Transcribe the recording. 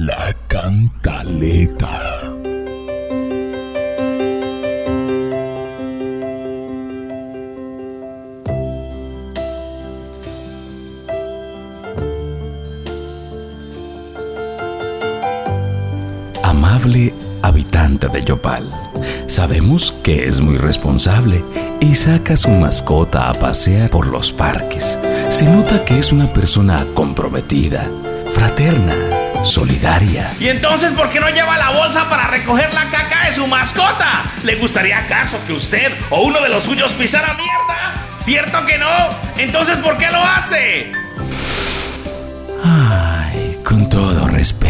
La cantaleta. Amable habitante de Yopal, sabemos que es muy responsable y saca a su mascota a pasear por los parques. Se nota que es una persona comprometida, fraterna, solidaria. ¿Y entonces por qué no lleva la bolsa para recoger la caca de su mascota? ¿Le gustaría acaso que usted o uno de los suyos pisara mierda? ¿Cierto que no? Entonces ¿por qué lo hace? Ay, con todo respeto.